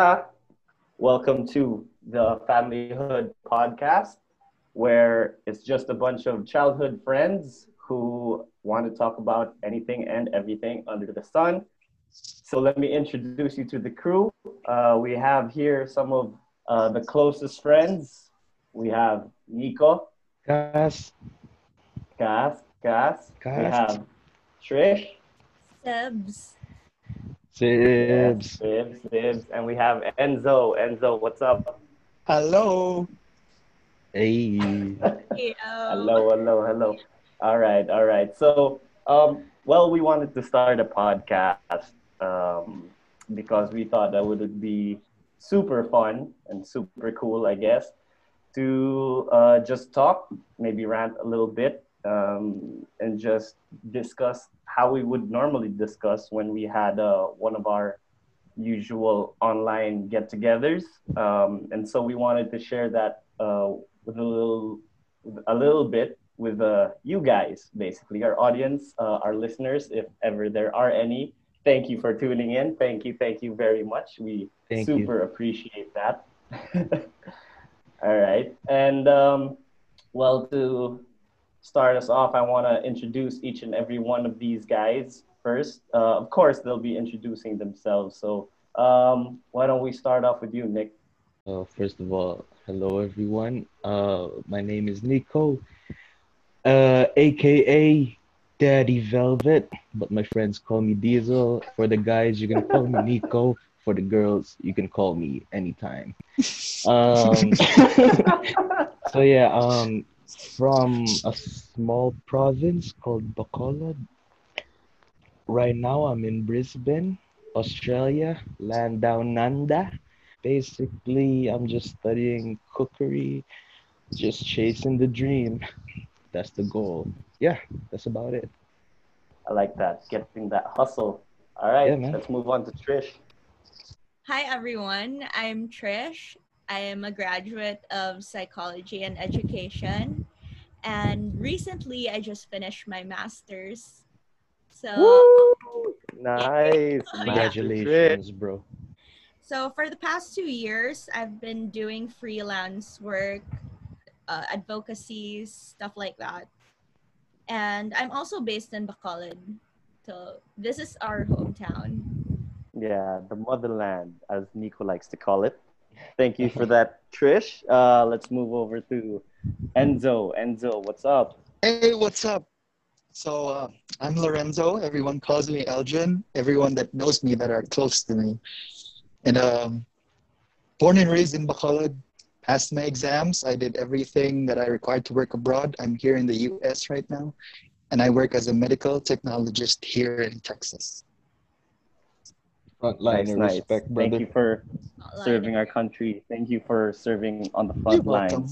Kamusta? Welcome to the Familyhood podcast, where it's just a bunch of childhood friends who want to talk about anything and everything under the sun. So let me introduce you to the crew. Uh, we have here some of uh, the closest friends. We have Nico, Gas. Gas, Gas. We have Trish, Sebs. Sibs. Sibs, Sibs, and we have Enzo. Enzo, what's up? Hello. Hey. Hey, Hello, hello, hello. All right, all right. So, um, well, we wanted to start a podcast um, because we thought that would be super fun and super cool, I guess, to uh, just talk, maybe rant a little bit, um, and just discuss how we would normally discuss when we had uh, one of our usual online get-togethers. Um, and so we wanted to share that uh, with a little, a little bit with uh, you guys, basically our audience, uh, our listeners, if ever there are any. Thank you for tuning in. Thank you, thank you very much. We Thank you. super appreciate that. All right, and um, well, to start us off, I want to introduce each and every one of these guys first. Uh, of course, they'll be introducing themselves. So, um, why don't we start off with you, Nick? Uh, first of all, hello everyone. Uh, my name is Nico, uh, aka Daddy Velvet, but my friends call me Diesel. For the guys, you can call me Nico. For the girls, you can call me anytime. Um, so yeah, um, from a small province called Bacolod. Right now, I'm in Brisbane, Australia, land down Nanda. Basically, I'm just studying cookery, just chasing the dream. That's the goal. Yeah, that's about it. I like that, getting that hustle. All right, Yeah, let's move on to Trish. Hi, everyone. I'm Trish. I am a graduate of psychology and education. And recently, I just finished my master's. So, Nice. Oh, yeah. Congratulations, bro. so for the past two years, I've been doing freelance work, uh, advocacy, stuff like that. And I'm also based in Bacolod. So, this is our hometown. Yeah, the motherland, as Nico likes to call it. Thank you for that, Trish. Uh, let's move over to Enzo. Enzo, what's up? Hey, what's up? So uh, I'm Lorenzo. Everyone calls me Elgin. Everyone that knows me that are close to me. And um, born and raised in Bacolod, passed my exams. I did everything that I required to work abroad. I'm here in the U.S. right now, and I work as a medical technologist here in Texas. Frontliner nice, nice. respect, brother. Thank you for serving our country. Thank you for serving on the You're front welcome.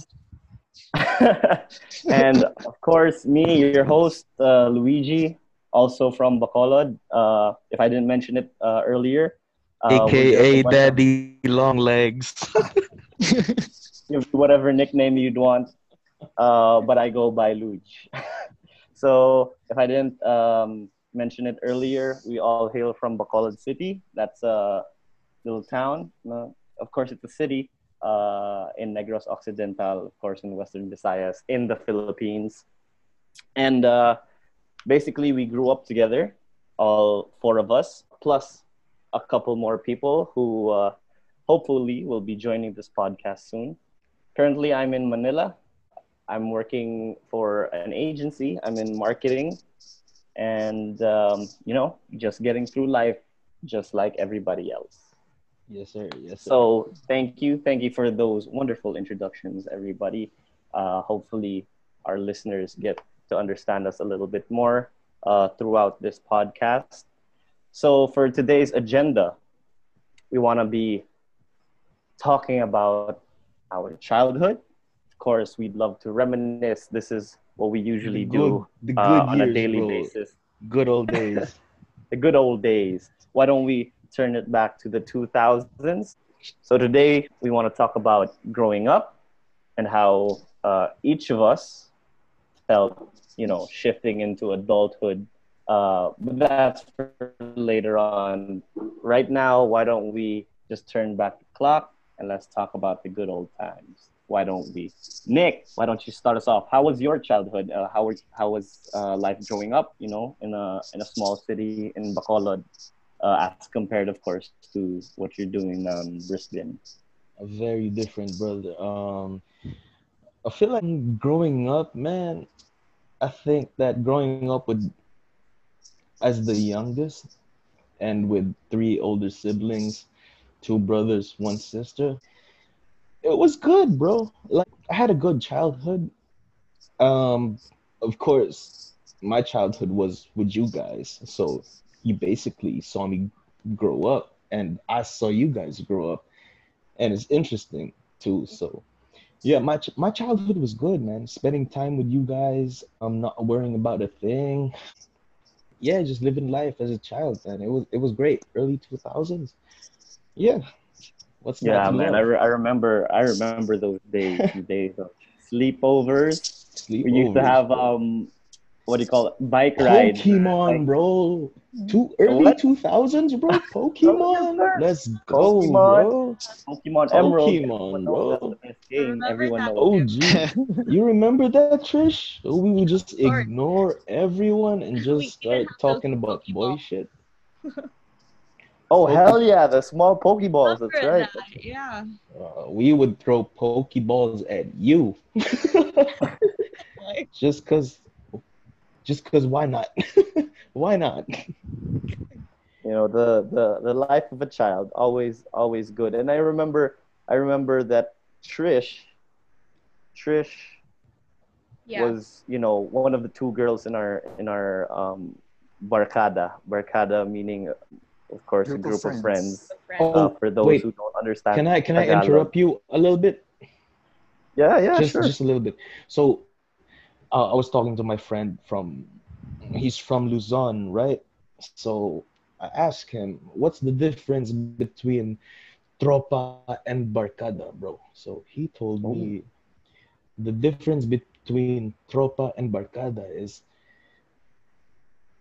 and of course, me, your host, uh, Luigi, also from Bacolod. Uh, if I didn't mention it uh, earlier, uh, we're just a AKA of- Daddy Long Legs. whatever nickname you'd want, uh, but I go by Luigi. so if I didn't um, mention it earlier, we all hail from Bacolod City. That's a little town. No, of course, it's a city uh, in Negros Occidental, of course, in Western Visayas, in the Philippines. And uh, basically, we grew up together, all four of us, plus a couple more people who uh, hopefully will be joining this podcast soon. Currently, I'm in Manila. I'm working for an agency. I'm in marketing, and um, you know, just getting through life, just like everybody else. Yes, sir. Yes, sir. So, thank you, thank you for those wonderful introductions, everybody. Uh, hopefully, our listeners get to understand us a little bit more uh, throughout this podcast. So, for today's agenda, we want to be talking about our childhood. Of course, we'd love to reminisce. This is what we usually The do good- uh, good on a daily bro. basis. Good old days. The good old days. Why don't we turn it back to the 2000s? So today we want to talk about growing up and how uh, each of us felt, you know, shifting into adulthood. Uh, but that's for later on. Right now, why don't we just turn back the clock and let's talk about the good old times. Why don't we? Nick, why don't you start us off? How was your childhood? Uh, how was how was uh, life growing up? You know, in a in a small city in Bacolod, uh, as compared, of course, to what you're doing now in Brisbane. very different, brother. Um, I feel like growing up, man. I think that growing up with as the youngest and with three older siblings, two brothers, one sister, it was good, bro. Like I had a good childhood. Um, of course, my childhood was with you guys, so you basically saw me grow up, and I saw you guys grow up, and it's interesting too. So, yeah, my ch- my childhood was good, man. Spending time with you guys, I'm not worrying about a thing. Yeah, just living life as a child, man. It was it was great. Early two thousands. Yeah. What's Yeah, man. I, re- I remember I remember those days. days of sleepovers. We used to have um, what do you call it? Bike rides. Pokemon, Like, bro. Two early two thousands, bro. Pokemon. Let's go, Pokemon. bro. Pokemon Emerald. Pokemon, Everyone knows bro. That's the best game. Everyone that knows. OG. You remember that, Trish? We would just ignore everyone and just start talking about boy shit. Oh hell yeah, the small Pokeballs. That's right. that, Yeah. Uh, we would throw Pokeballs at you. Just cause just cause why not? why not? You know the the the life of a child always always good. And I remember I remember that Trish Trish yeah. was you know one of the two girls in our in our um barkada barkada meaning of course Group a of group of friends. friends, Oh, uh, for those wait. who don't understand Can I can I interrupt you a little bit? yeah yeah just sure just a little bit. So uh, I was talking to my friend from he's from Luzon, right? So I asked him, what's the difference between tropa and barkada, bro? So he told me the difference between tropa and barkada is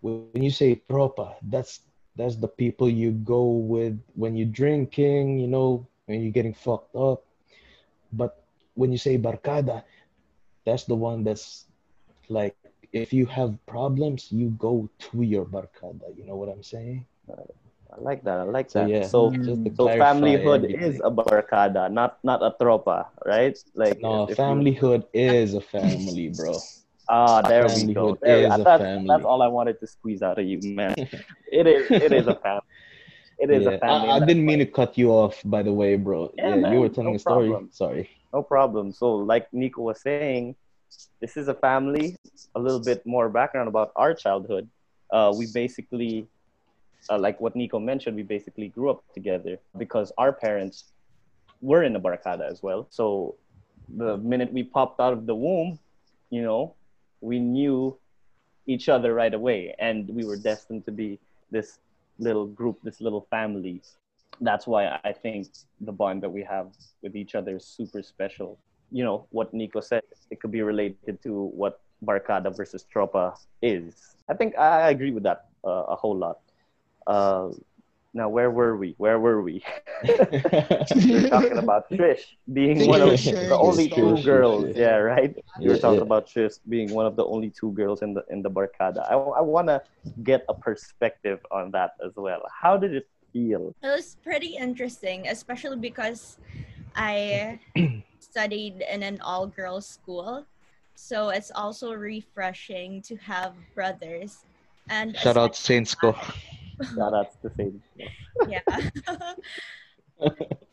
when you say tropa, that's that's the people you go with when you're drinking, you know, when you're getting fucked up. But when you say barkada, that's the one that's like if you have problems, you go to your barkada. You know what I'm saying? I like that I like So that yeah, so just so familyhood everything. is a barkada not not a tropa right like no if you- familyhood is a family, bro. Ah, there we go. Familyhood There, is a that's, family. that's all I wanted to squeeze out of you, man. it is. It is a family. It is Yeah, a family. I, I didn't mean to cut you off, by the way, bro. Yeah, Yeah, man, you were telling no a story. problem. Sorry. No problem. So, like Nico was saying, this is a family. A little bit more background about our childhood. Uh, we basically, uh, like what Nico mentioned, we basically grew up together because our parents were in the Barkada as well. So, the minute we popped out of the womb, you know, we knew each other right away, and we were destined to be this little group, this little family. That's why I think the bond that we have with each other is super special. You know, what Nico said, it could be related to what Barkada versus Tropa is. I think I agree with that uh, a whole lot. Uh, now, where were we? Where were we? we were talking about Trish being one of the only two story. girls. Yeah, right. You were Yeah, talking yeah. about Trish being one of the only two girls in the in the Barkada. I, I want to get a perspective on that as well. How did it feel? It was pretty interesting, especially because I studied in an all girls school. So it's also refreshing to have brothers. And Shout out Saints Go. Yeah, that's the same. yeah.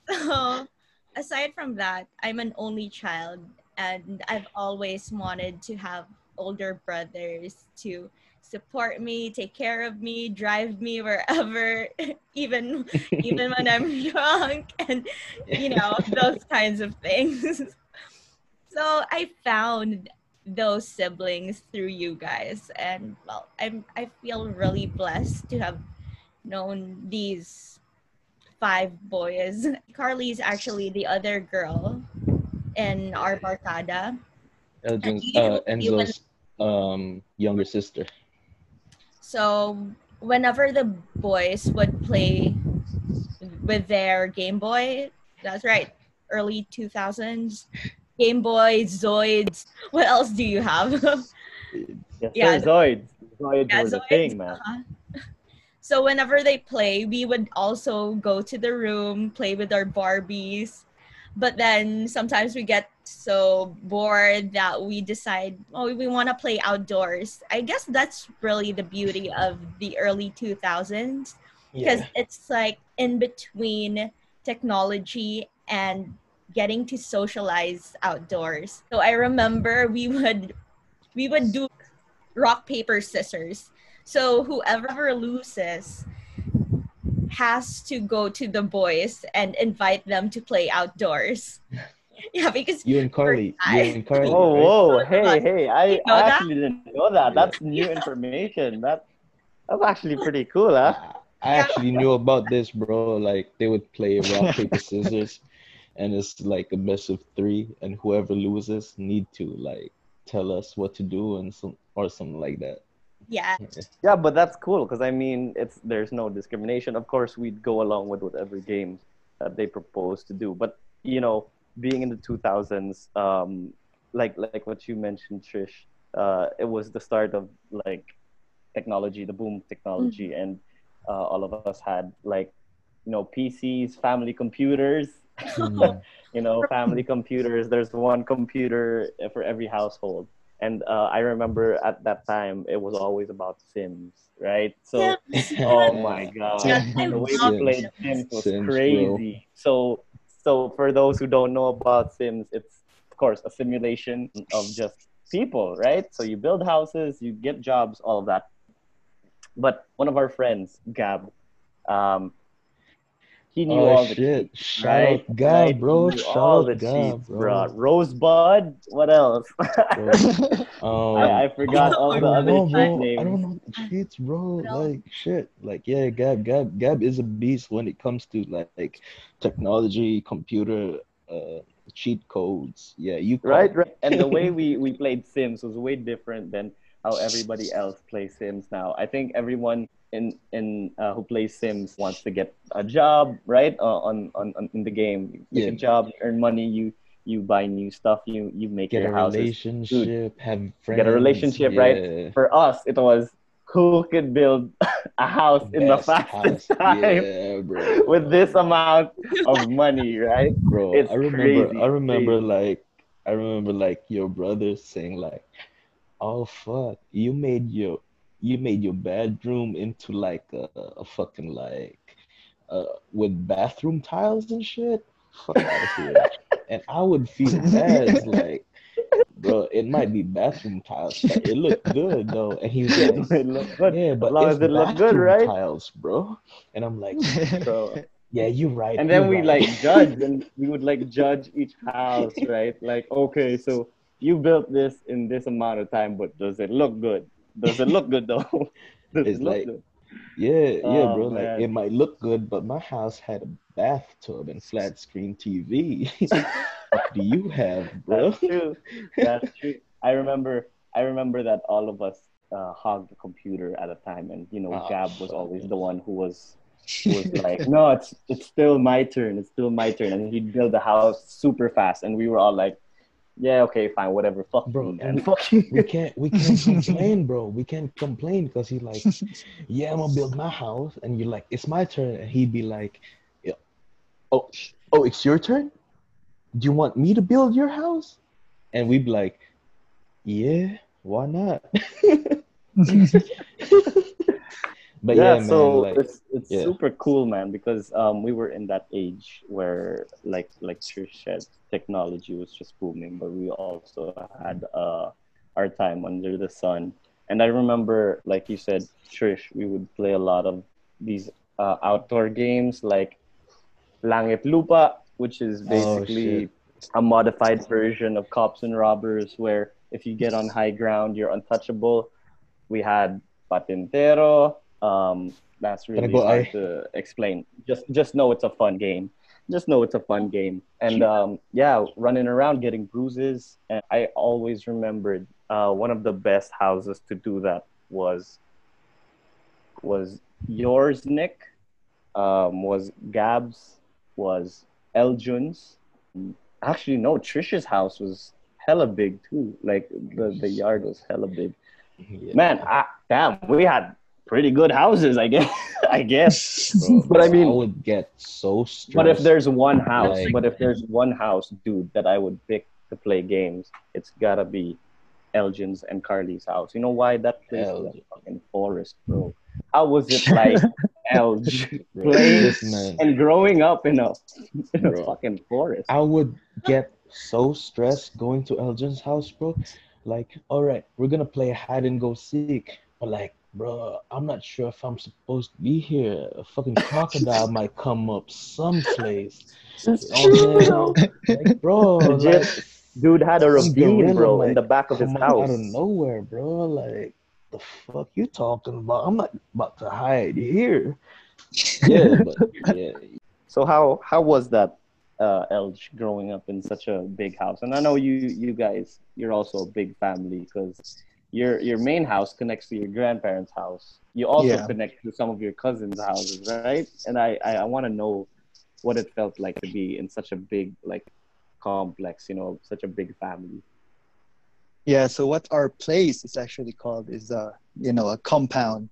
so aside from that, I'm an only child and I've always wanted to have older brothers to support me, take care of me, drive me wherever, even even when I'm drunk and you know, those kinds of things. so I found those siblings through you guys and well I'm I feel really blessed to have known these five boys. Carly is actually the other girl in our barkada. Elgin's, uh, Enzo's um, younger sister. So whenever the boys would play with their Game Boy. That's right, early 2000s. Game Boy, Zoids. What else do you have? Yes, Yeah, Zoids. Zoids Yeah, Zoids, thing, man. uh-huh. So whenever they play, we would also go to the room, play with our Barbies. But then sometimes we get so bored that we decide, oh, we want to play outdoors. I guess that's really the beauty of the early 2000s because Yeah. it's like in between technology and getting to socialize outdoors. So I remember we would we would do rock paper scissors. So whoever loses has to go to the boys and invite them to play outdoors. Yeah, because You and Carly. You and Carly. Oh, right? whoa, right? hey, hey! I, You know I that? actually didn't know that. That's new information. That that's actually pretty cool, huh? I I actually knew about this, bro. Like they would play rock paper scissors, and it's like a best of three, and whoever loses need to like tell us what to do and some or something like that. yeah, Yeah, but that's cool because I mean, it's there's no discrimination. Of course, we'd go along with whatever games that they propose to do. But you know, being in the 2000s, um, like like what you mentioned, Trish, uh, it was the start of like technology, the boom of technology, and uh, all of us had like you know PCs, family computers. Mm. you know, family computers. There's one computer for every household. And uh, I remember at that time it was always about Sims, right? So, Sims. oh my god, Yeah, the way love we played Sims was Sims, bro. crazy. So, so for those who don't know about Sims, it's of course a simulation of just people, right? So you build houses, you get jobs, all of that. But one of our friends, Gab, um, he knew Oh all the shit! Shout right? out Gab, Right? bro. Shout all the cheats, bro. Rosebud, what else? Um, I, I forgot all the other know, cheat bro. names. I don't know the cheats, bro. Like shit. Like yeah, Gab, Gab, Gab is a beast when it comes to like, like technology, computer, uh, cheat codes. Yeah, you right right and the way we we played sims was way different than how everybody else plays sims now i think everyone in in uh, who plays sims wants to get a job right uh, on, on on in the game you get Yeah. a job you earn money you you buy new stuff you you make Get a houses relationship, have friends. get a relationship right for us it was who could build a house in the fastest house. time Yeah, with this amount of money right bro It's i remember crazy, i remember crazy. like i remember like your brother saying like oh fuck you made your you made your bedroom into like a, a fucking like uh with bathroom tiles and shit? Fuck out of here. And i would feel bad like bro it might be bathroom tiles but it looked good though. And he was like it looked good. Yeah but as long it's as it looked good right? tiles bro. And i'm like so yeah you're right and then we right. like judge and we would like judge each house right? Like okay so you built this in this amount of time but does it look good does it look good though It's it like- good Yeah, yeah, Oh, bro. man. Like it might look good, but my house had a bathtub and flat screen TV. what do you have, bro? that's true that's true i remember i remember that all of us uh, hogged the computer at a time and you know Ah, gab was always the one who was was like no it's it's still my turn it's still my turn and he'd build the house super fast and we were all like yeah okay fine whatever fuck Bro, you man we- fuck you We can't, we can't complain, bro. We can't complain because he like, yeah, I'm gonna build my house, and you're like, it's my turn, and he'd be like, yeah, oh, oh, it's your turn. Do you want me to build your house? And we'd be like, yeah, why not? but yeah, man, so like, it's it's yeah. super cool, man, because um we were in that age where like like Trish said, technology was just booming, but we also had uh our time under the sun. And I remember, like you said, Trish, we would play a lot of these uh, outdoor games like Langit Lupa, which is Oh, basically shit. a modified version of Cops and Robbers, where if you get on high ground, you're untouchable. We had Patintero. Um, that's really go hard I- to explain. Just just know it's a fun game. Just know it's a fun game. And um, yeah, running around getting bruises. And I always remembered uh, one of the best houses to do that was was yours, Nick. um, was Gab's, was Elgin's. Actually, no, Trisha's house was hella big too. Like the, the yard was hella big. Yeah. Man, I, damn, we had pretty good houses, I guess. I guess. Bro, but I mean- I would get so stressed. But if there's one house, Like- but if there's one house, dude, that I would pick to play games, it's gotta be Elgin's and Carly's house. You know why that place is a fucking forest, bro? How was it like Elgin Bro, playing and growing up in a in a fucking forest? I would get so stressed going to Elgin's house, bro. Like, all right, we're gonna play hide and go seek, but like, bro, I'm not sure if I'm supposed to be here. A fucking crocodile might come up someplace. You know what Like, bro, Legit. like, Dude had a some ravine, bro, might in the back of his house. out of nowhere, bro. Like, the fuck you talking about? I'm not about to hide here. Yeah, but yeah, So how how was that, uh, Elge, growing up in such a big house? And I know you you guys you're also a big family because your your main house connects to your grandparents' house. You also Yeah. connect to some of your cousins' houses, right? And I I, I want to know what it felt like to be in such a big like complex, you know, such a big family. Yeah, so what our place is actually called is uh, you know, a compound.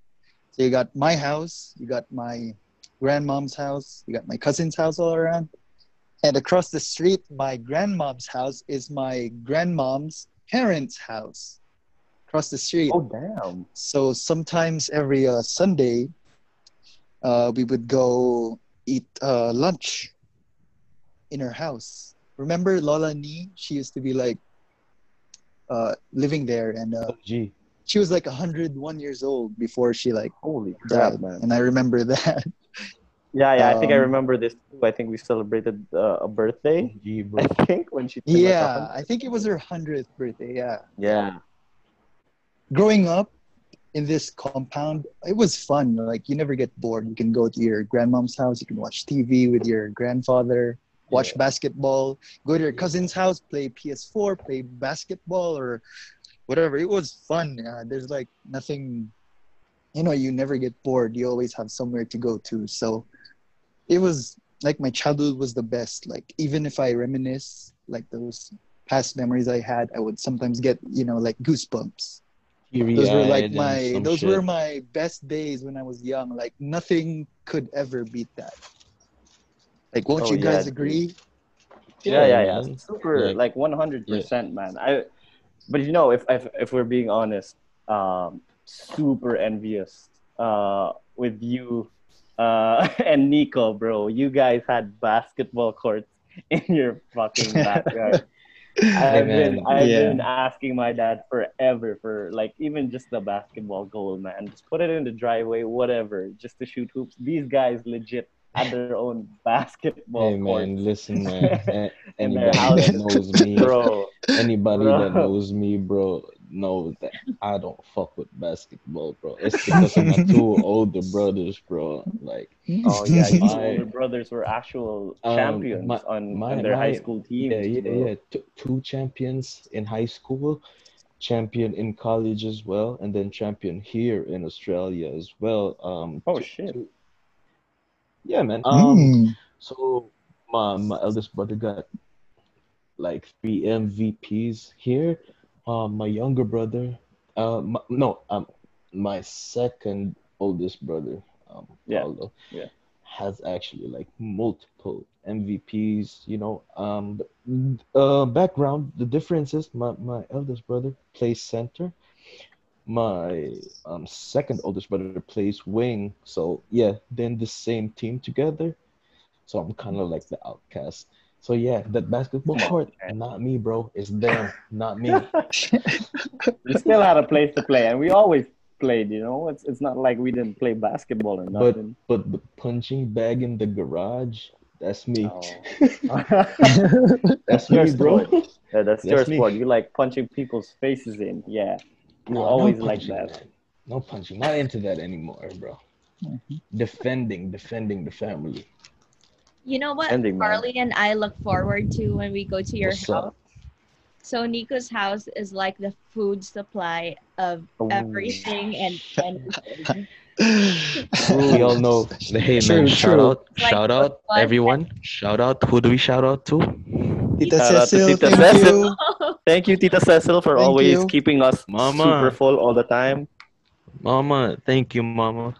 So you got my house, you got my grandmom's house, you got my cousin's house all around. And across the street, my grandmom's house is my grandmom's parents' house. Across the street. Oh damn! So sometimes every uh, Sunday, uh, we would go eat uh, lunch in her house. Remember Lola Ni? She used to be like uh, living there, and uh, OG. she was like 101 years old before she like Holy crap, died. man! And I remember that. Yeah, yeah. I think I Um, remember this too. I think we celebrated uh, a birthday. Bro. I think when she like, yeah. I think it was her 100th birthday. Yeah. yeah. Growing up in this compound, it was fun. Like you never get bored. You can go to your grandmom's house. You can watch TV with your grandfather. Watch Yeah. basketball. Go to your cousin's house. Play PS4. Play basketball or whatever. It was fun. Uh, there's like nothing. You know, you never get bored. You always have somewhere to go to. So it was like my childhood was the best. Like even if I reminisce like those past memories I had, I would sometimes get you know like goosebumps those were like my those shit. were my best days when I was young. Like nothing could ever beat that. Like, won't Oh, you guys yeah, agree? Yeah, yeah, yeah. man. Super, Like- like one hundred percent, man. I, but you know, if if if we're being honest, um, super envious, uh, with you, uh, and Nico, bro. You guys had basketball courts in your fucking backyard. I've been. I've Yeah. been asking my dad forever for like even just the basketball goal, man. Just put it in the driveway, whatever, just to shoot hoops. These guys legit had their own basketball Hey court, man, listen man. Anybody that knows me, bro. anybody Bro. that knows me, bro, knows that I don't fuck with basketball, bro. It's because of my two older brothers, bro. Like, Oh yeah, your My- older brothers were actual Um, champions my- on, my- on their high school teams. yeah, yeah, yeah. Two, two champions in high school, champion in college as well, and then champion here in Australia as well. Um, Oh, two- shit. two- yeah, man. Um, Mm. So my my eldest brother got like three MVPs here. Um, my younger brother, uh, my, no, um, my second oldest brother, um, Yeah, Paulo, yeah. has actually like multiple MVPs. You know, um, uh, background. The difference is my my eldest brother plays center. My um second oldest brother plays wing. So yeah, then the same team together. So I'm kind of like the outcast. So yeah, that basketball court, not me, bro. It's them, not me. We still had a place to play, and we always played. You know, it's it's not like we didn't play basketball or But nothing. but but the punching bag in the garage, that's me. Oh. That's your me, bro. sport. Yeah, that's, your That's me. sport. You like punching people's faces in. Yeah, you No, no always like that. man. No punching. Not into that anymore, bro. Mm-hmm. Defending, defending the family. You know what Ending, man. Carly and I look forward to when we go to your What's up? house? So Nico's house is like the food supply of Ooh. everything and anything. we all know. Hey True, man, shout true. out, Like shout out, one- everyone. Shout out. Who do we shout out to? Tita Shout out to Cecil, Tita thank Cecil. you. Thank you, Tita Cecil, for Thank always you. keeping us Mama. super full all the time. Mama, thank you, Mama.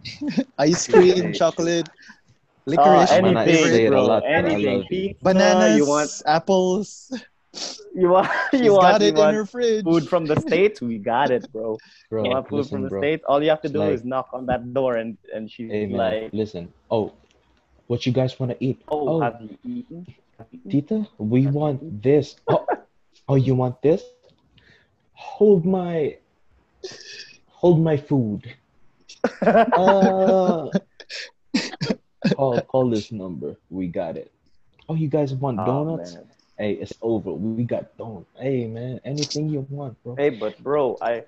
Ice cream, chocolate, Oh, licorice, Man, I say anything, a bro. lot. I Anything. love. Pizza, bananas, You want? apples. You want? She's You want? got You it in want her fridge. food from the states? We got it, bro. Bro, you want food listen, from the bro. states? All you have to do like- is knock on that door, and and she's Hey like, listen. Oh, what you guys want to eat? "Oh, have you? Have you eaten?" Tita, we want this. Oh, oh, you want this? Hold my, hold my food. Uh, call call this number. We got it. Oh, you guys want Oh, donuts? man. Hey, it's over. We got donuts. Hey man, anything you want, bro. Hey, but bro, I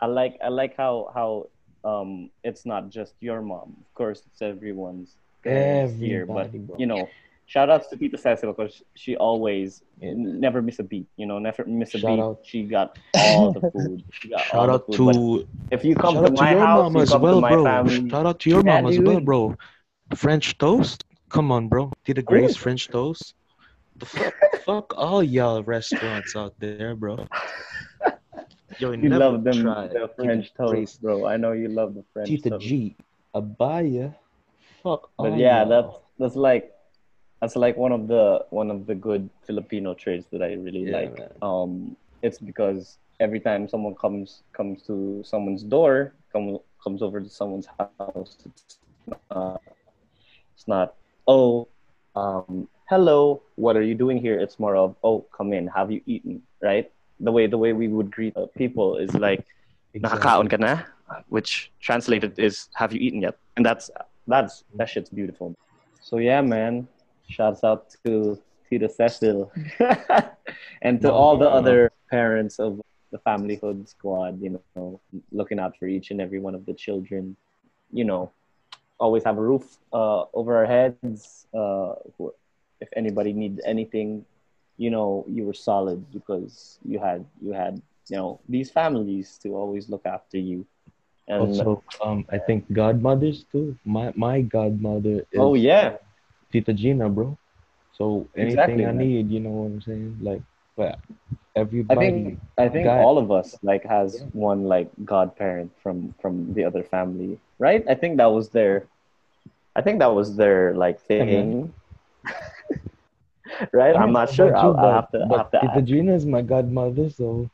I like I like how how um it's not just your mom. Of course, it's everyone's parents here. But bro. you know, shout outs to Tita Cecil because she always Yeah. n- never miss a beat. You know, never miss a Shout beat. out. She got all the food. She got all Shout out food. But to if you come to my your house, you as come well, to my bro. family. Shout out to your Yeah, mama as well, bro. French toast? Come on, bro. Tita Grace, French toast. The fuck, fuck all y'all restaurants out there, bro. Yo, You love them tried the French toast, Grace, bro. I know you love the French Tita toast. G, Abaya. Fuck all But yeah, y'all. that's that's like that's like one of the one of the good Filipino traits that I really Yeah, like. man. Um, it's because every time someone comes comes to someone's door, come comes over to someone's house, it's not, it's not oh, um, hello, what are you doing here? It's more of oh, come in, have you eaten? Right? The way the way we would greet uh, people is like nakakaon ka na, which translated is have you eaten yet? And that's that's that shit's beautiful. So yeah, man. Shouts out to Tita Cecil and to all the other parents of the familyhood squad, you know, looking out for each and every one of the children. You know, always have a roof uh, over our heads. Uh, if anybody needs anything, you know, you were solid because you had you had you know these families to always look after you. And Also, um, I think godmothers too. My my godmother is oh yeah, Tita Gina, bro. So anything Exactly, I man. need, you know what I'm saying? Like, well, I think I think Guy- all of us like has Yeah. one like godparent from from the other family, right? I think that was their, I think that was their like thing, right? I I'm don't sure. about I'll, you, I'll have to. I'll have to. Gina is my godmother, so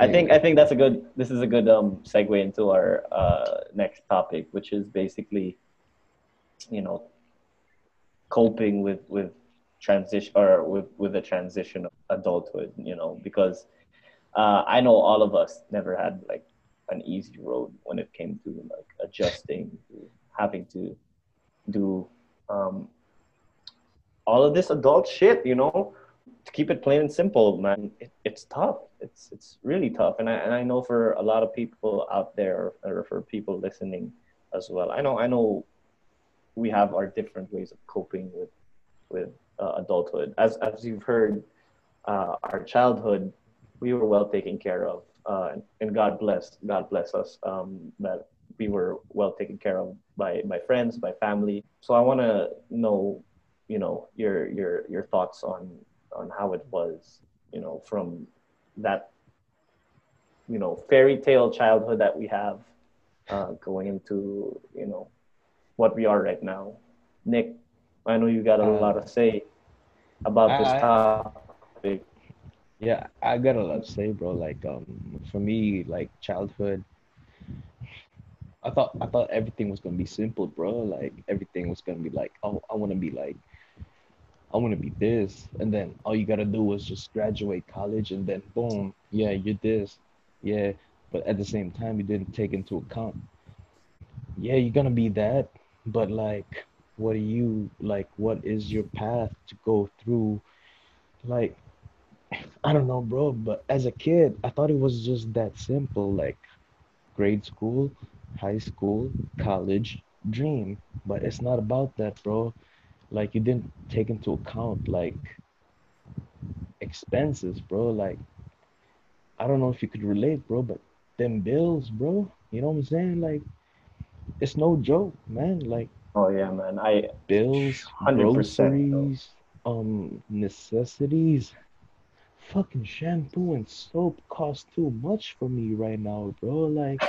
I think I think that's a good. This is a good um segue into our uh next topic, which is basically, you know, coping with with transition or with with the transition of adulthood. You know, because uh, I know all of us never had like an easy road when it came to like adjusting, to having to do um all of this adult shit. You know, to keep it plain and simple, man, it, it's tough. It's it's really tough, and I and I know for a lot of people out there, or for people listening as well. I know I know we have our different ways of coping with with uh, adulthood. As as you've heard, uh, our childhood, we were well taken care of, uh, and God bless God bless us um, that we were well taken care of by by friends, by family. So I want to know, you know, your your your thoughts on on how it was, you know, from that, you know, fairy tale childhood that we have, uh, going into, you know, what we are right now. Nick, I know you got a Uh, lot to say about this I- I- topic. yeah, I got a lot to say, bro. Like, um, for me, like childhood, I thought I thought everything was gonna be simple, bro. Like everything was gonna be like, oh, I want to be like, I want to be this, and then all you gotta do was just graduate college, and then boom, yeah, you're this, yeah. But at the same time, you didn't take into account, yeah, you're gonna be that, but like, what are you like? What is your path to go through? Like, I don't know, bro. But as a kid, I thought it was just that simple, like grade school, high school, college, dream. But it's not about that, bro. Like you didn't take into account like expenses, bro. Like, I don't know if you could relate, bro, but them bills, bro. You know what I'm saying? Like, it's no joke, man. Like, Oh yeah, man. I bills, 100%, bro. groceries, um, necessities. Fucking shampoo and soap cost too much for me right now, bro. Like,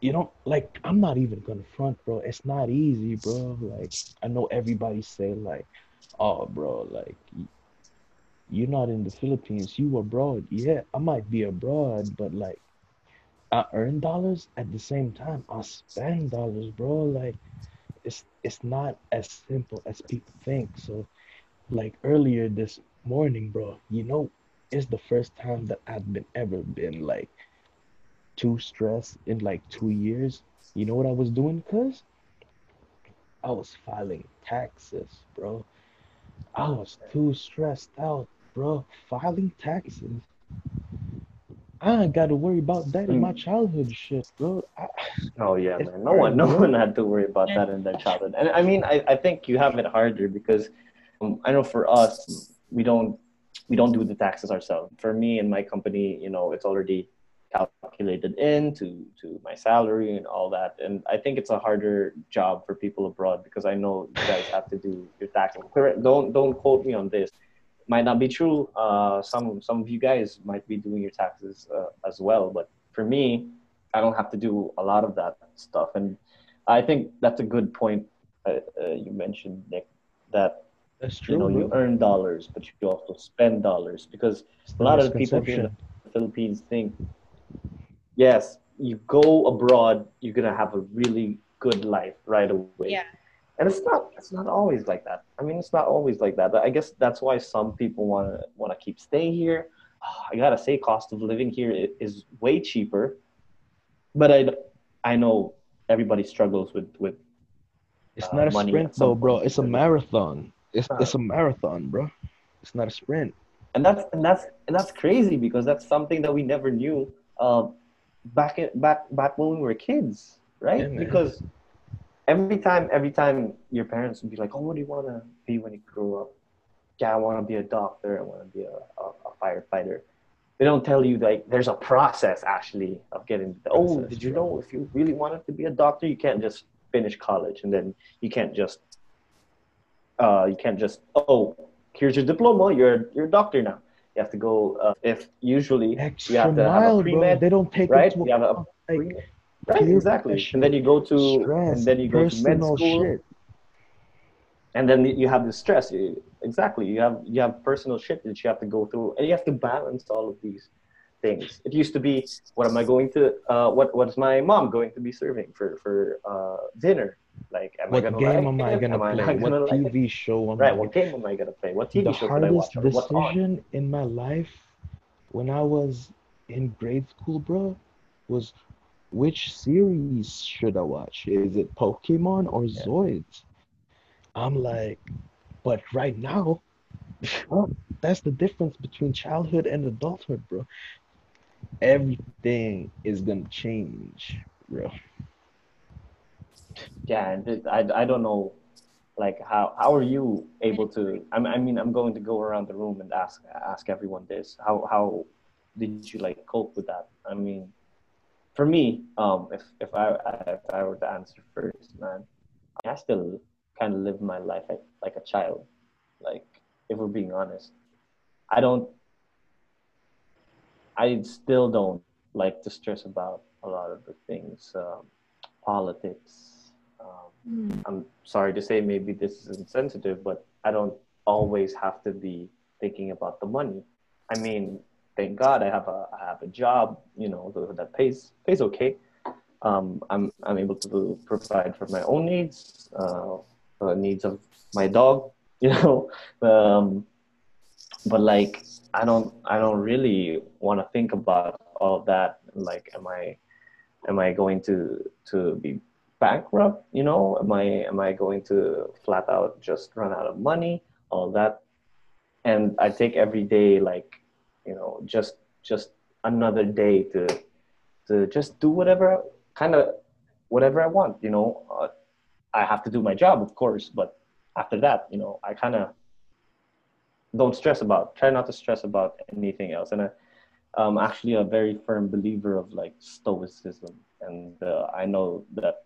you know, like I'm not even gonna front, bro. It's not easy, bro. Like, I know everybody say like, oh, bro, like you're not in the Philippines, you abroad. Yeah, I might be abroad, but like I earn dollars at the same time. I spend dollars, bro. Like it's it's not as simple as people think. So like earlier this morning, bro, you know, it's the first time that I've been ever been like too stressed in like two years. You know what I was doing? Cause I was filing taxes, bro. I was too stressed out, bro. Filing taxes. I ain't got to worry about that in my childhood shit, bro. I, Oh yeah, man. No one, no one had to worry about that in their childhood. And I mean, I, I think you have it harder because um, I know for us, we don't we don't do the taxes ourselves. For me and my company, you know, it's already calculated into to my salary and all that. And I think it's a harder job for people abroad because I know you guys have to do your taxes. Correct? Don't don't quote me on this. Might not be true. Uh, some some of you guys might be doing your taxes uh, as well, but for me, I don't have to do a lot of that stuff. And I think that's a good point uh, uh, you mentioned, Nick, that that's true. you know you earn dollars, but you also spend dollars because a lot of the people here in the Philippines think, yes, you go abroad, you're gonna have a really good life right away. Yeah. And it's not it's not always like that. I mean, it's not always like that. But I guess that's why some people want to want to keep stay here. I gotta say, cost of living here is way cheaper, but I I know everybody struggles with with It's uh, not a sprint though, bro. It's a marathon. It's it's a marathon, bro. It's not a sprint. and that's and that's and that's crazy because that's something that we never knew uh, back in, back back when we were kids, right? Yeah, because every time every time your parents would be like, "Oh, what do you want to be when you grow up?" Yeah, I want to be a doctor. I want to be a, a, a firefighter. They don't tell you like there's a process actually of getting. oh, Process, did you bro. know if you really wanted to be a doctor, you can't just finish college and then you can't just uh, you can't just oh here's your diploma you're you're a doctor now you have to go uh, if usually Extra you have to have a bro. pre-med They don't take right into you have a account, like pre- right peer exactly. pressure, and then you go to stress, and then you go to med school. shit. and then you have the stress. Exactly. You have you have personal shit that you have to go through and you have to balance all of these things. It used to be what am i going to uh, what what is my mom going to be serving for for uh, dinner? Like am What i gonna game like am I gonna am play? not What gonna like? TV show am right gonna what game am i gonna play? What tv the show can i hardest watch or what's decision in my life when I was in grade school, bro, was which series should I watch? Is it Pokemon or Yeah. Zoids? I'm like, but right now, that's the difference between childhood and adulthood, bro. Everything is gonna change, bro. yeah I, I don't know like how how are you able to I I mean i'm going to go around the room and ask ask everyone this how how did you like cope with that i mean for me um if if i if i were to answer first man i still kind of live my life like, like a child like if we're being honest i don't i still don't like to stress about a lot of the things um, politics um, Mm. I'm sorry to say maybe this is insensitive, but I don't always have to be thinking about the money. I mean, thank God I have a I have a job, you know, that pays pays okay. Um, I'm I'm able to provide for my own needs, uh, uh, needs of my dog, you know. Um, but like I don't I don't really want to think about all that. Like, am I am I going to to be bankrupt you know am i am i going to flat out just run out of money all that and i take every day like you know just just another day to to just do whatever kind of whatever i want you know uh, i have to do my job of course but after that you know i kind of don't stress about. Try not to stress about anything else. And I, I'm actually a very firm believer of like stoicism, and uh, I know that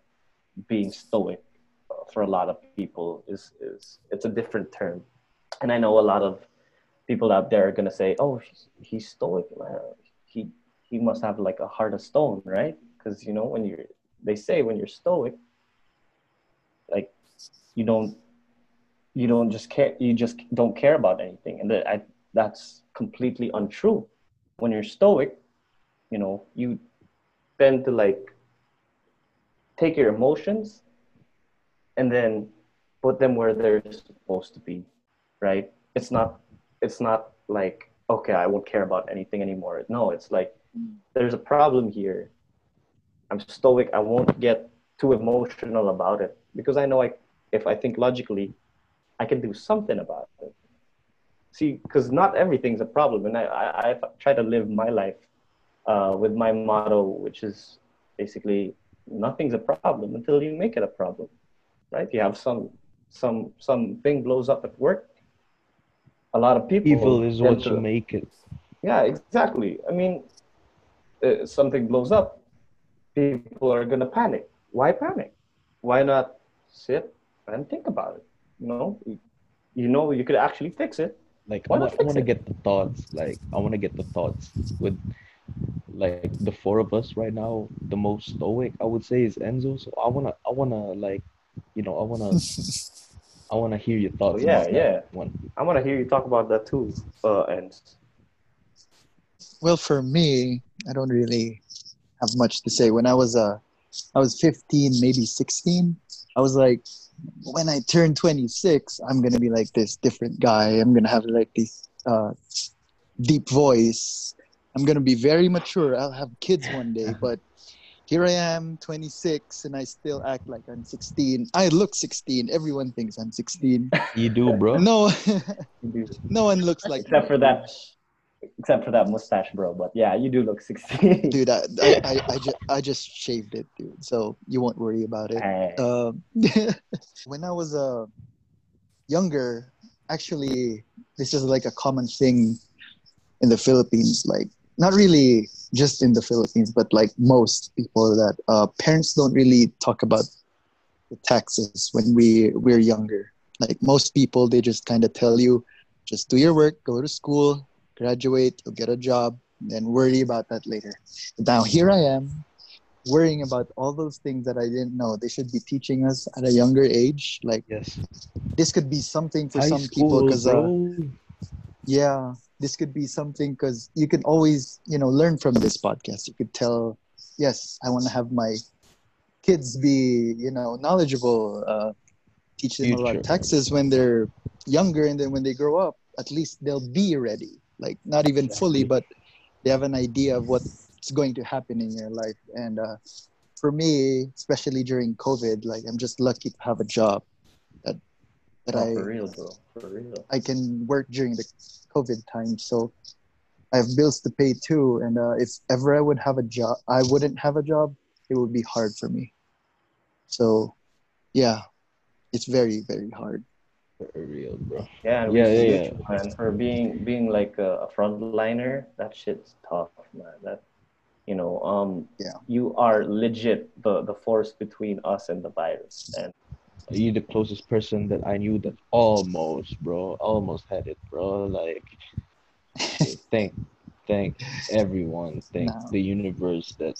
being stoic uh, for a lot of people is is it's a different term, and I know a lot of people out there are gonna say, "Oh, he's, stoic. He he must have like a heart of stone, right?" Because you know when you're they say when you're stoic, like you don't you don't just care you just don't care about anything, and that I, that's completely untrue. When you're stoic, you know you tend to like take your emotions and then put them where they're supposed to be, right? It's not it's not like okay i won't care about anything anymore. No it's like there's a problem here. I'm stoic. I won't get too emotional about it because i know I, if i think logically i can do something about it. See because not everything's a problem and i i, I try to live my life uh, with my motto which is basically nothing's a problem until you make it a problem right? You have some some something blows up at work a lot of people Evil is what to- you make it. yeah exactly i mean uh, something blows up people are going to panic why panic why not sit and think about it you know you, you know you could actually fix it Like Why I want, I want to get the thoughts. Like I want to get the thoughts with like the four of us right now. The most stoic I would say is Enzo. So I wanna I wanna like you know I wanna I wanna hear your thoughts. Oh, yeah, about that yeah. One. i want to hear you talk about that too uh, and Well, for me, I don't really have much to say. When I was uh, I was 15, maybe 16. I was like, when I turn 26, I'm gonna be like this different guy. I'm gonna have like this uh, deep voice. I'm gonna be very mature. I'll have kids one day, but here I am, 26, and I still act like I'm 16. I look 16. Everyone thinks I'm 16. You do, bro. No, no one looks like except me. for that except for that mustache bro but yeah you do look 16 dude I, I, I, I, just, I just shaved it dude so you won't worry about it um, when i was uh, younger actually this is like a common thing in the philippines like not really just in the philippines but like most people that uh, parents don't really talk about the taxes when we we're younger. Like most people they just kind of tell you just do your work go to school graduate you'll get a job then worry about that later. Now here i am worrying about all those things that i didn't know. They should be teaching us at a younger age like Yes. this could be something for High some people because uh, yeah this could be something because you can always you know learn from this podcast. You could tell yes i want to have my kids be you know knowledgeable uh, teach them Future. about taxes when they're younger and then when they grow up at least they'll be ready. Like not even fully but they have an idea of what's going to happen in your life. And uh, for me especially during covid like i'm just lucky to have a job that oh, i for real bro for real I can work during the COVID time. So I have bills to pay too. And uh, if ever I would have a job, I wouldn't have a job, it would be hard for me. So yeah, it's very, very hard. For real, bro. Yeah, and Yeah, yeah, salute yeah. you, man, for being being like a, a frontliner. That shit's tough, man. That you know, um, Yeah. you are legit the the force between us and the virus. And You're the closest person that I knew that almost, bro, almost had it, bro. Like, thank, thank everyone, thank No. the universe that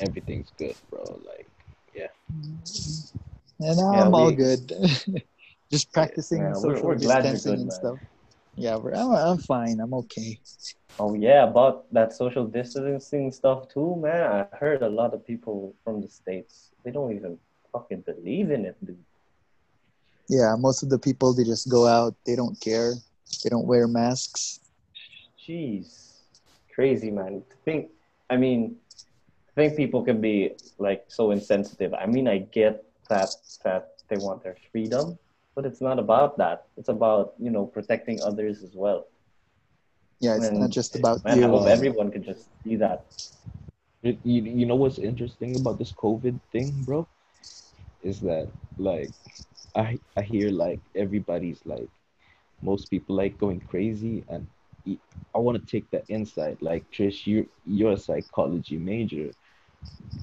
everything's good, bro. Like, yeah. Mm-hmm. And now Yeah, I'm all good. Just practicing Yeah, social we're you're distancing good, and man. stuff. Yeah, we're, I'm, I'm fine. I'm okay. oh yeah, about that social distancing stuff too, man. I heard a lot of people from the states they don't even fucking believe in it, dude. Yeah, most of the people they just go out. They don't care. They don't wear masks. Jeez, crazy man. To think, I mean, to think people can be like so insensitive. I mean, I get that that they want their freedom, but it's not about that. It's about you know protecting others as well. Yeah, it's And, not just about Man, I you. hope uh, everyone could just see that. you, you you know what's interesting about this COVID thing, bro? Is that like, I I hear like everybody's like, most people like going crazy, and I want to take that insight. Like Trish, you you're a psychology major,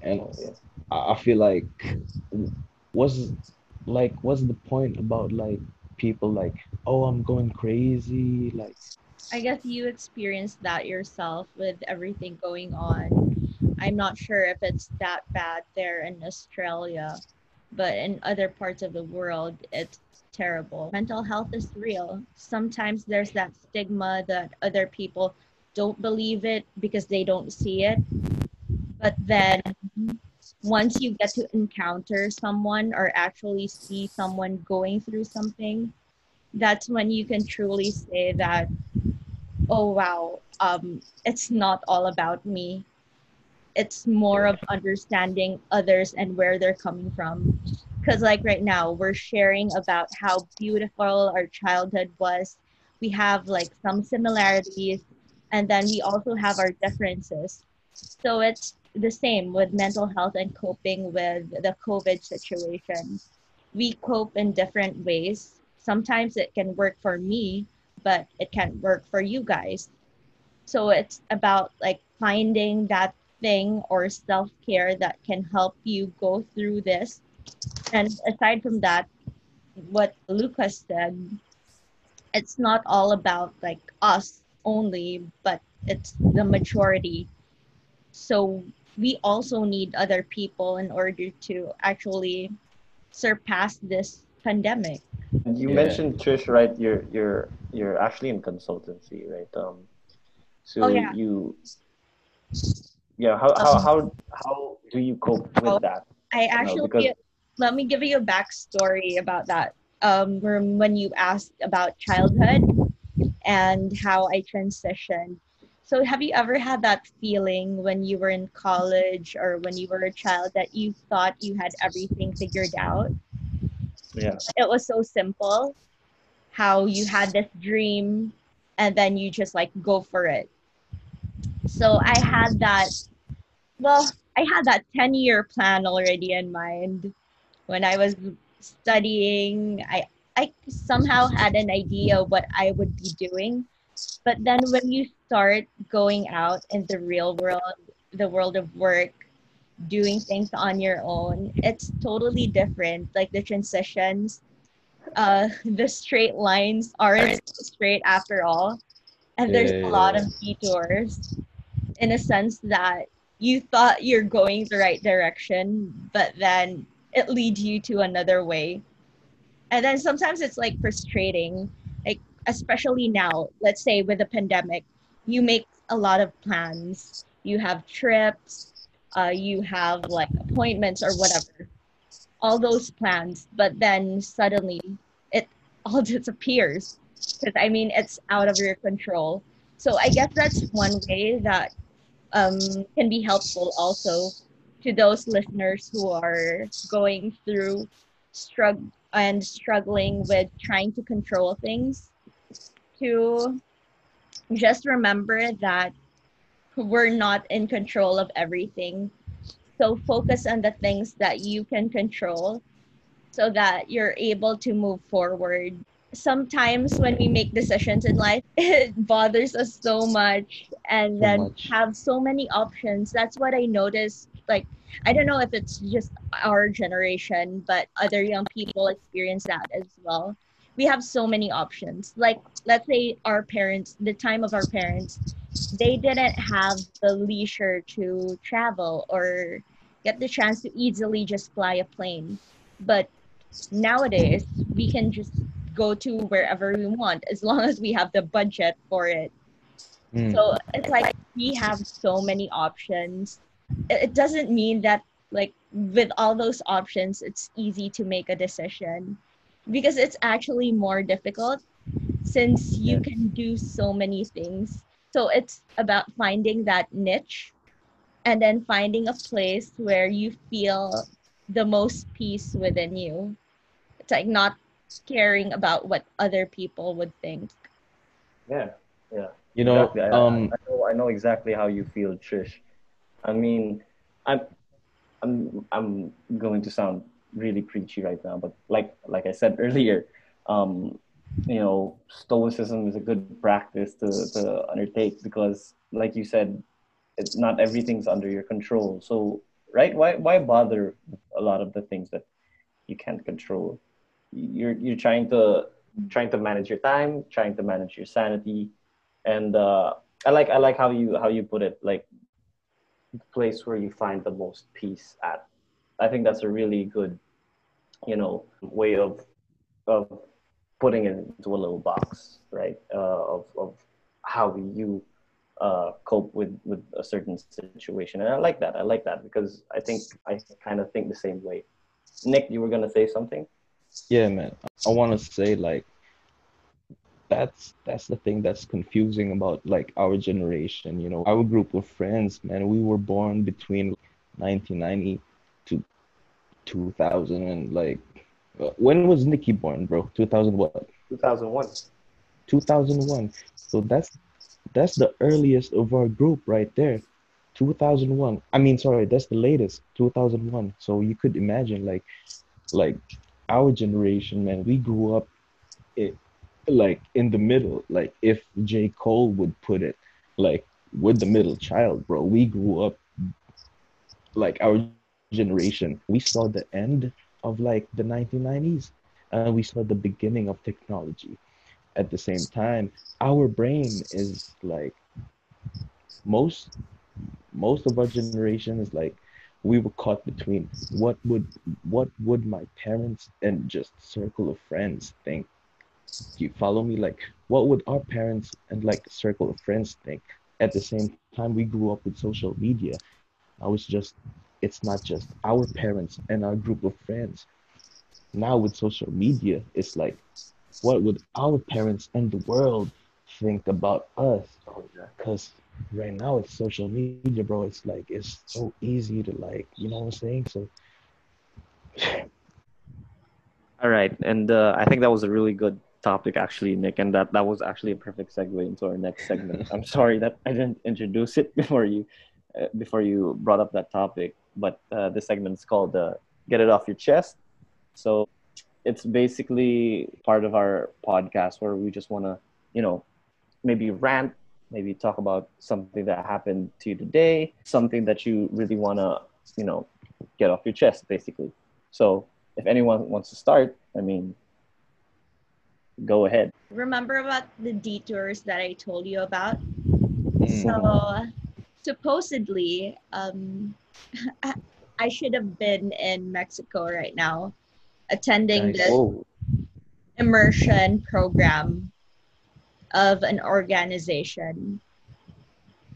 and Oh, yeah. I I feel like what's like what's the point about like people like oh I'm going crazy like I guess you experienced that yourself with everything going on. I'm not sure if it's that bad there in Australia, but in other parts of the world, it's terrible. Mental health is real. Sometimes there's that stigma that other people don't believe it because they don't see it. But then once you get to encounter someone or actually see someone going through something, that's when you can truly say that oh wow um it's not all about me it's more of understanding others and where they're coming from. Because like right now we're sharing about how beautiful our childhood was. We have like some similarities and then we also have our differences. So it's the same with mental health and coping with the covid situation. We cope in different ways. Sometimes it can work for me but it can't work for you guys. So it's about like finding that thing or self-care that can help you go through this and aside from that what lucas said it's not all about like us only but it's the majority so we also need other people in order to actually surpass this pandemic And you Yeah. mentioned Trish, right? You're you're you're actually in consultancy, right? Um, so Oh, yeah. you, yeah. How how how how do you cope with that? I actually because- let me give you a backstory about that. Um, when you asked about childhood and how I transitioned. So, have you ever had that feeling when you were in college or when you were a child that you thought you had everything figured out? Yeah. It was so simple. How you had this dream and then you just like go for it. So, I had that. Well, I had that 10 year plan already in mind when I was studying. I, I somehow had an idea what I would be doing. But then when you start going out in the real world, the world of work, doing things on your own, it's totally different. Like the transitions, uh, the straight lines aren't straight after all. And there's a lot of detours in a sense that you thought you're going the right direction, but then it leads you to another way. And then sometimes it's like frustrating, like especially now, let's say with the pandemic, you make a lot of plans. You have trips, uh, you have like appointments or whatever, all those plans, but then suddenly it all disappears because I mean it's out of your control. So I guess that's one way that um, can be helpful also to those listeners who are going through struggle and struggling with trying to control things to just remember that we're not in control of everything. So focus on the things that you can control so that you're able to move forward sometimes when we make decisions in life it bothers us so much and So then much. have so many options. That's what i noticed like i don't know if it's just our generation but other young people experience that as well. We have so many options. Like let's say our parents the time of our parents they didn't have the leisure to travel or get the chance to easily just fly a plane. But nowadays we can just go to wherever we want as long as we have the budget for it. Mm. so it's like we have so many options. It doesn't mean that like with all those options it's easy to make a decision. Because it's actually more difficult since you can do so many things. So it's about finding that niche and then finding a place where you feel the most peace within you. It's like not caring about what other people would think Yeah. Yeah. you know Exactly. I, um I, I know I know exactly how you feel, Trish. I mean, I'm I'm I'm going to sound really preachy right now, but like like I said earlier, um, you know, stoicism is a good practice to, to undertake because, like you said, it's not everything's under your control. So, right? Why why bother with a lot of the things that you can't control? You're you're trying to trying to manage your time, trying to manage your sanity, and uh, I like I like how you how you put it, like the place where you find the most peace at. I think that's a really good, you know, way of of putting it into a little box, right? Uh, of of how you uh, cope with with a certain situation, and I like that. I like that because I think I kind of think the same way. Nick, you were gonna say something? Yeah, man. I want to say like that's that's the thing that's confusing about like our generation. You know, our group of friends, man. We were born between 1990 to 2000 and like uh, when was Nikki born, bro? 2000 what? 2001. 2001. So that's that's the earliest of our group right there. 2001. I mean, sorry, that's the latest. 2001. So you could imagine like like our generation, man, we grew up it, like in the middle. Like if J. Cole would put it, like with the middle child, bro. We grew up like our generation. We saw the end of like the 1990s and we saw the beginning of technology. At the same time, our brain is like most most of our generation is like we were caught between what would what would my parents and just circle of friends think? Do you follow me? Like what would our parents and like circle of friends think? At the same time we grew up with social media. Now it's just it's not just our parents and our group of friends. Now with social media it's like what would our parents and the world think about us? Because right now it's social media bro it's like it's so easy to like you know what i'm saying so All right, and uh, I think that was a really good topic, actually, Nick, and that that was actually a perfect segue into our next segment. I'm sorry that I didn't introduce it before you uh, before you brought up that topic, but uh, this segment is called uh, "Get It Off Your Chest." So it's basically part of our podcast where we just want to, you know, maybe rant, maybe talk about something that happened to you today, something that you really want to, you know, get off your chest, basically. So if anyone wants to start, I mean, go ahead. Remember about the detours that I told you about? mm, So supposedly, um, I should have been in Mexico right now, attending Nice. the Whoa. immersion program of an organization.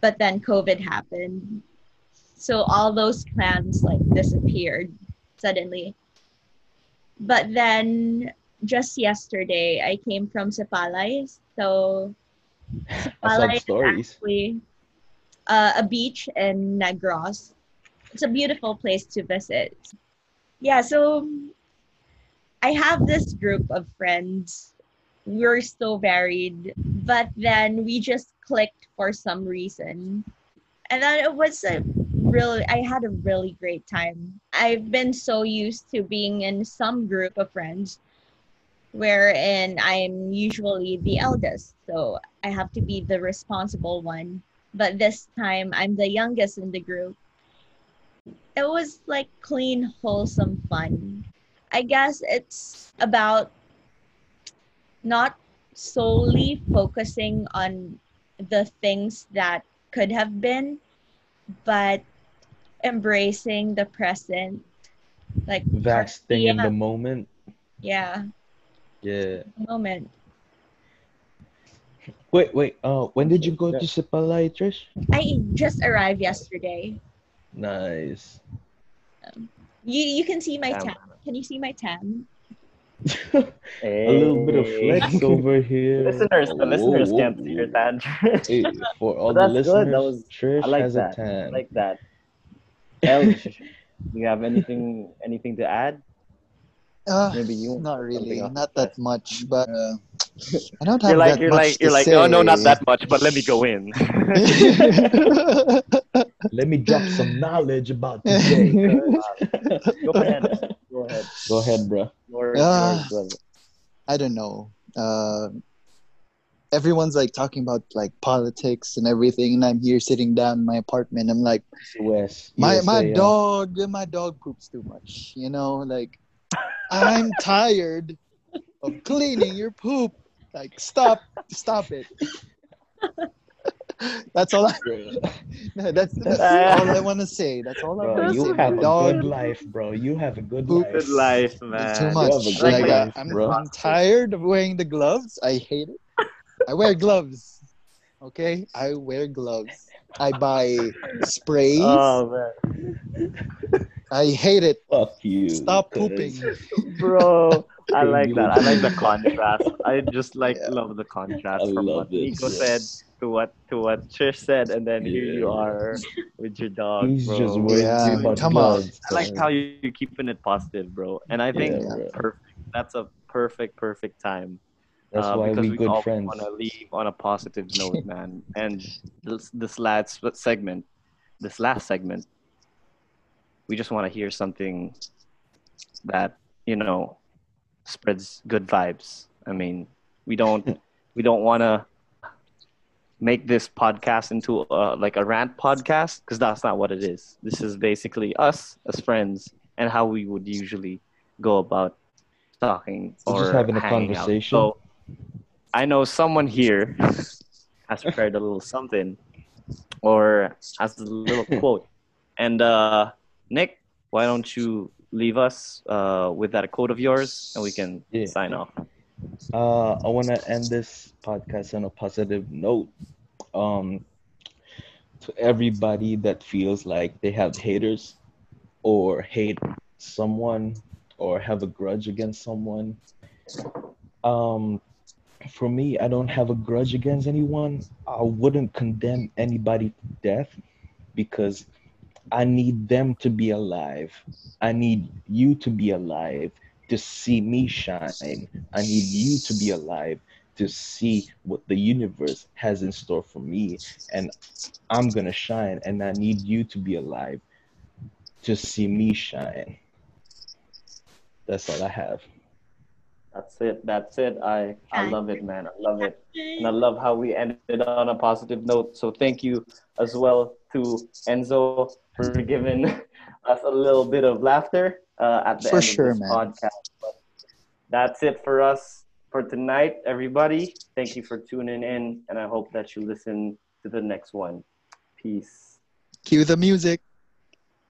But then COVID happened. So all those plans like disappeared suddenly. But then just yesterday I came from Sipalay. So Sipalay is actually uh, a beach in Negros. It's a beautiful place to visit. Yeah, so I have this group of friends. We're so varied, but then we just clicked for some reason. And then it was a really, I had a really great time. I've been so used to being in some group of friends wherein I'm usually the eldest. So I have to be the responsible one. But this time I'm the youngest in the group. It was like clean, wholesome fun. I guess it's about not solely focusing on the things that could have been, but embracing the present. Like Vasting in yeah. the moment yeah, yeah moment. wait wait uh when did you go Yeah. to Sipalay Trish I just arrived yesterday. nice You you can see my Damn. tan. Can you see my tan? A little bit of flex over here listeners, the listeners whoa, can't see your tan. Hey, for all the that's good. listeners, That was- Trish I like has that. a tan. I like that. El, do you have anything anything to add? Uh, Maybe you want not something really, off not that much, but uh, I don't have You're like that you're much like to you're like say. oh no not that much but let me go in. Let me drop some knowledge about today. go ahead. Go ahead. Go ahead, bro. Yours, Ah. yours, brother. I don't know. uh, everyone's like talking about like politics and everything, and I'm here sitting down in my apartment. I'm like, US. my USA, my yeah. dog, my dog poops too much. You know, like I'm tired of cleaning your poop. Like, stop, stop it. That's all I. No, that's, that's all I want to say. That's all I want to say. you My have a good life, bro. You have a good Poop. life. Good life, is man. too You much. have a good Like, I, life, I'm, bro. I'm tired of wearing the gloves. I hate it. I wear gloves. Okay, I wear gloves. I buy oh, sprays. Oh man, I hate it. Fuck you. Stop 'cause- pooping. bro. I like that. I like the contrast. I just like Yeah. love the contrast I from love what it, Nico bro. said to what to what Trish said, and then here you are with your dog, He's bro. just worried Yeah, about come on. I like how you- you're keeping it positive, bro. And I think Yeah, bro. perfect. That's a perfect, perfect time. That's uh, why because we good all friends. want to leave on a positive note, man. And this this last segment, this last segment, we just want to hear something that you know spreads good vibes. I mean, we don't we don't want to make this podcast into a, like a rant podcast because that's not what it is. This is basically us as friends and how we would usually go about talking or just having a hanging out. conversation. So I know someone here has prepared a little something or has a little quote. And uh, Nick, why don't you leave us uh, with that quote of yours and we can Yeah. sign off. Uh, I want to end this podcast on a positive note. Um, to everybody that feels like they have haters or hate someone or have a grudge against someone. Um, for me, I don't have a grudge against anyone. I wouldn't condemn anybody to death because I need them to be alive. I need you to be alive to see me shine. I need you to be alive to see what the universe has in store for me. And I'm going to shine. And I need you to be alive to see me shine. That's all I have. That's it. That's it. I, I love it, man. I love it. And I love how we ended on a positive note. So thank you as well to Enzo for giving us a little bit of laughter uh, at the For end sure, of this man. podcast. But that's it for us for tonight, everybody. Thank you for tuning in, and I hope that you listen to the next one. Peace. Cue the music.